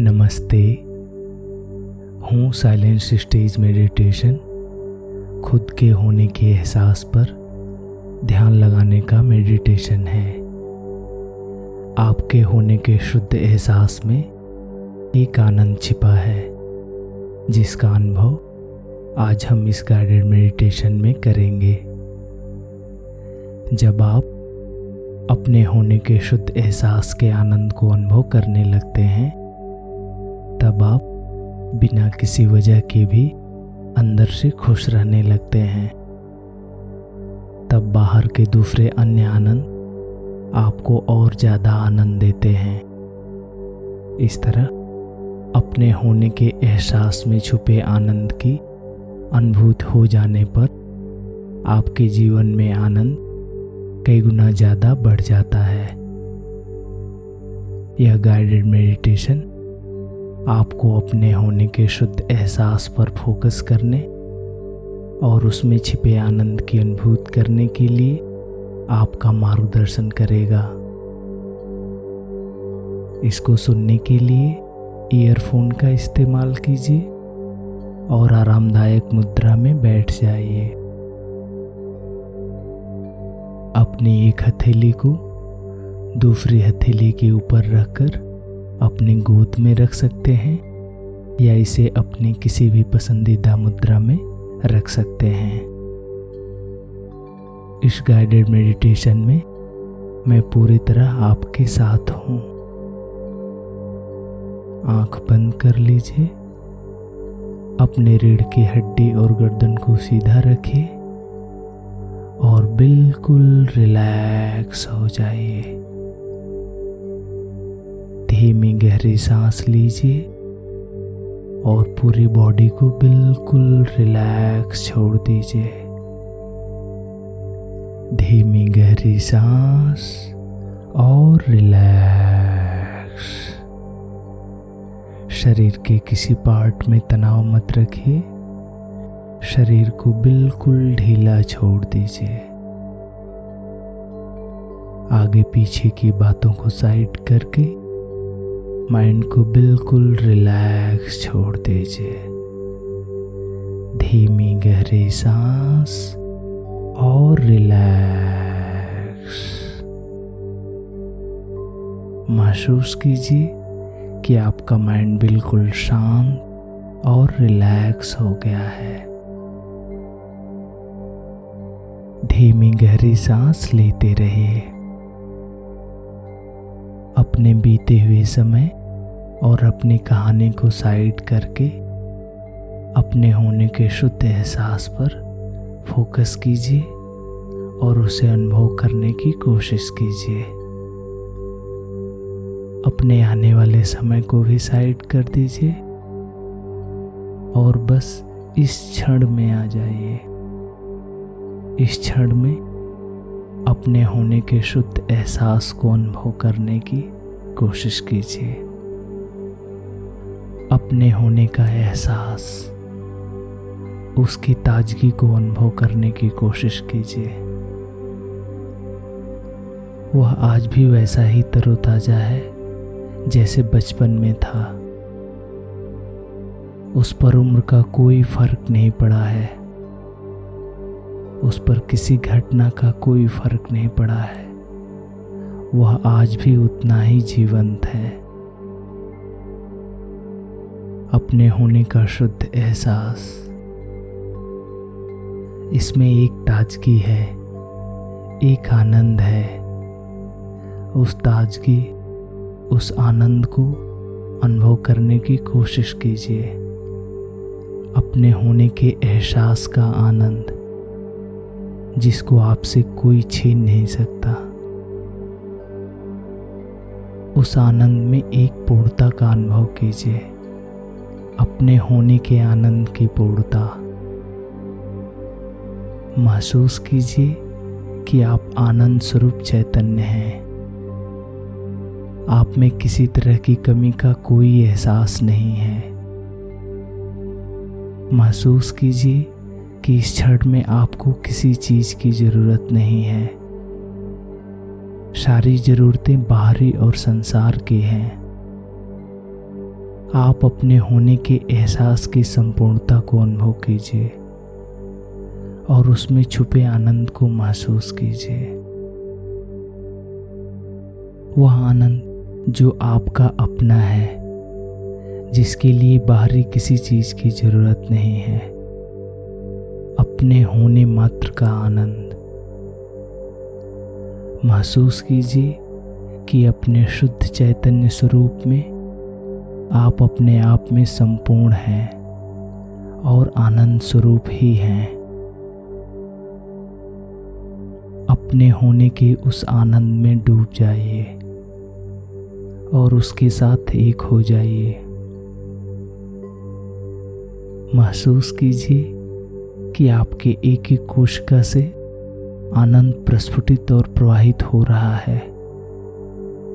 नमस्ते। हूँ silence stage meditation, खुद के होने के एहसास पर ध्यान लगाने का मेडिटेशन है। आपके होने के शुद्ध एहसास में एक आनंद छिपा है, जिसका अनुभव आज हम इस गाइडेड मेडिटेशन में करेंगे। जब आप अपने होने के शुद्ध एहसास के आनंद को अनुभव करने लगते हैं तब आप बिना किसी वजह के भी अंदर से खुश रहने लगते हैं। तब बाहर के दूसरे अन्य आनंद आपको और ज़्यादा आनंद देते हैं। इस तरह अपने होने के एहसास में छुपे आनंद की अनुभूत हो जाने पर आपके जीवन में आनंद कई गुना ज़्यादा बढ़ जाता है। यह गाइडेड मेडिटेशन आपको अपने होने के शुद्ध एहसास पर फोकस करने और उसमें छिपे आनंद की अनुभूत करने के लिए आपका मार्गदर्शन करेगा। इसको सुनने के लिए ईयरफोन का इस्तेमाल कीजिए और आरामदायक मुद्रा में बैठ जाइए। अपनी एक हथेली को दूसरी हथेली के ऊपर रखकर अपने गोद में रख सकते हैं या इसे अपनी किसी भी पसंदीदा मुद्रा में रख सकते हैं। इस गाइडेड मेडिटेशन में मैं पूरी तरह आपके साथ हूँ। आँख बंद कर लीजिए। अपने रीढ़ की हड्डी और गर्दन को सीधा रखिए और बिल्कुल रिलैक्स हो जाइए। धीमी गहरी सांस लीजिए और पूरी बॉडी को बिल्कुल रिलैक्स छोड़ दीजिए। धीमी गहरी सांस और रिलैक्स शरीर के किसी पार्ट में तनाव मत रखिए। शरीर को बिल्कुल ढीला छोड़ दीजिए। आगे पीछे की बातों को साइड करके माइंड को बिल्कुल रिलैक्स छोड़ दीजिए। धीमी गहरी सांस और रिलैक्स। महसूस कीजिए कि आपका माइंड बिल्कुल शांत और रिलैक्स हो गया है। धीमी गहरी सांस लेते रहिए। अपने बीते हुए समय और अपनी कहानी को साइड करके अपने होने के शुद्ध एहसास पर फोकस कीजिए और उसे अनुभव करने की कोशिश कीजिए। अपने आने वाले समय को भी साइड कर दीजिए और बस इस क्षण में आ जाइए। इस क्षण में अपने होने के शुद्ध एहसास को अनुभव करने की कोशिश कीजिए। अपने होने का एहसास। उसकी ताजगी को अनुभव करने की कोशिश कीजिए। वह आज भी वैसा ही तरोताजा है, जैसे बचपन में था। उस पर उम्र का कोई फ़र्क नहीं पड़ा है। उस पर किसी घटना का कोई फ़र्क नहीं पड़ा है। वह आज भी उतना ही जीवंत है। अपने होने का शुद्ध एहसास। इसमें एक ताजगी है, एक आनंद है। उस ताजगी, उस आनंद को अनुभव करने की कोशिश कीजिए। अपने होने के एहसास का आनंद, जिसको आपसे कोई छीन नहीं सकता। उस आनंद में एक पूर्णता का अनुभव कीजिए। अपने होने के आनंद की पूर्णता। महसूस कीजिए कि आप आनंद स्वरूप चैतन्य हैं। आप में किसी तरह की कमी का कोई एहसास नहीं है। महसूस कीजिए कि इस क्षण में आपको किसी चीज़ की ज़रूरत नहीं है। सारी जरूरतें बाहरी और संसार की हैं। आप अपने होने के एहसास की संपूर्णता को अनुभव कीजिए और उसमें छुपे आनंद को महसूस कीजिए। वह आनंद जो आपका अपना है, जिसके लिए बाहरी किसी चीज़ की ज़रूरत नहीं है, अपने होने मात्र का आनंद। महसूस कीजिए कि अपने शुद्ध चैतन्य स्वरूप में आप अपने आप में संपूर्ण हैं और आनंद स्वरूप ही हैं। अपने होने के उस आनंद में डूब जाइए और उसके साथ एक हो जाइए। महसूस कीजिए कि आपके एक एक कोशिका से आनंद प्रस्फुटित और प्रवाहित हो रहा है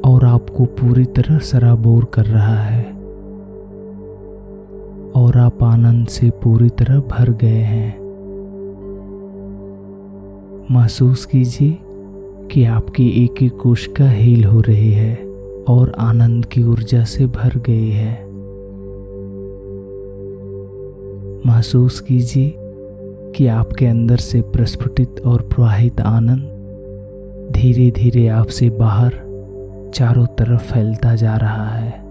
और आपको पूरी तरह सराबोर कर रहा है। और आप आनंद से पूरी तरह भर गए हैं। महसूस कीजिए कि आपकी एक एक कोशिका हील हो रही है और आनंद की ऊर्जा से भर गई है। महसूस कीजिए कि आपके अंदर से प्रस्फुटित और प्रवाहित आनंद धीरे धीरे आपसे बाहर चारों तरफ़ फैलता जा रहा है।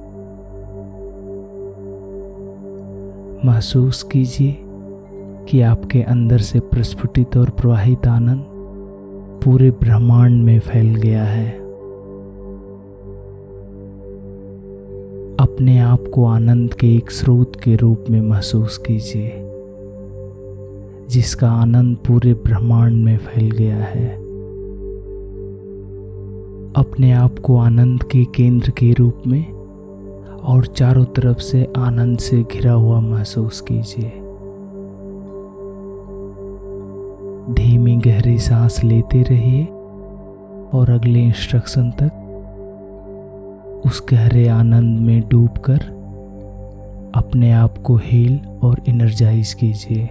महसूस कीजिए कि आपके अंदर से प्रस्फुटित और प्रवाहित आनंद पूरे ब्रह्मांड में फैल गया है। अपने आप को आनंद के एक स्रोत के रूप में महसूस कीजिए, जिसका आनंद पूरे ब्रह्मांड में फैल गया है। अपने आप को आनंद के केंद्र के रूप में और चारों तरफ़ से आनंद से घिरा हुआ महसूस कीजिए। धीमी गहरी सांस लेते रहिए और अगले इंस्ट्रक्शन तक उस गहरे आनंद में डूबकर अपने आप को हील और इनर्जाइज कीजिए।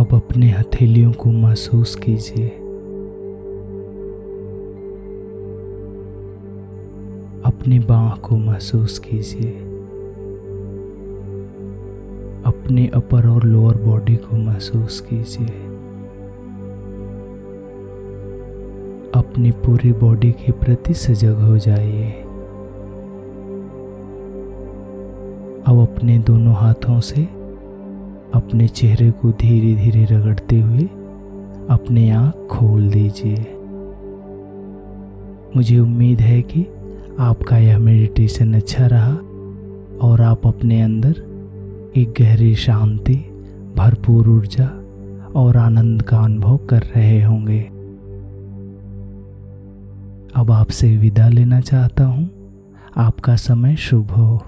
अब अपने हथेलियों को महसूस कीजिए। अपनी बाह को महसूस कीजिए। अपने अपर और लोअर बॉडी को महसूस कीजिए। अपनी पूरी बॉडी के प्रति सजग हो जाइए। अब अपने दोनों हाथों से अपने चेहरे को धीरे धीरे रगड़ते हुए अपने आँख खोल दीजिए। मुझे उम्मीद है कि आपका यह मेडिटेशन अच्छा रहा और आप अपने अंदर एक गहरी शांति, भरपूर ऊर्जा और आनंद का अनुभव कर रहे होंगे। अब आपसे विदा लेना चाहता हूँ। आपका समय शुभ हो।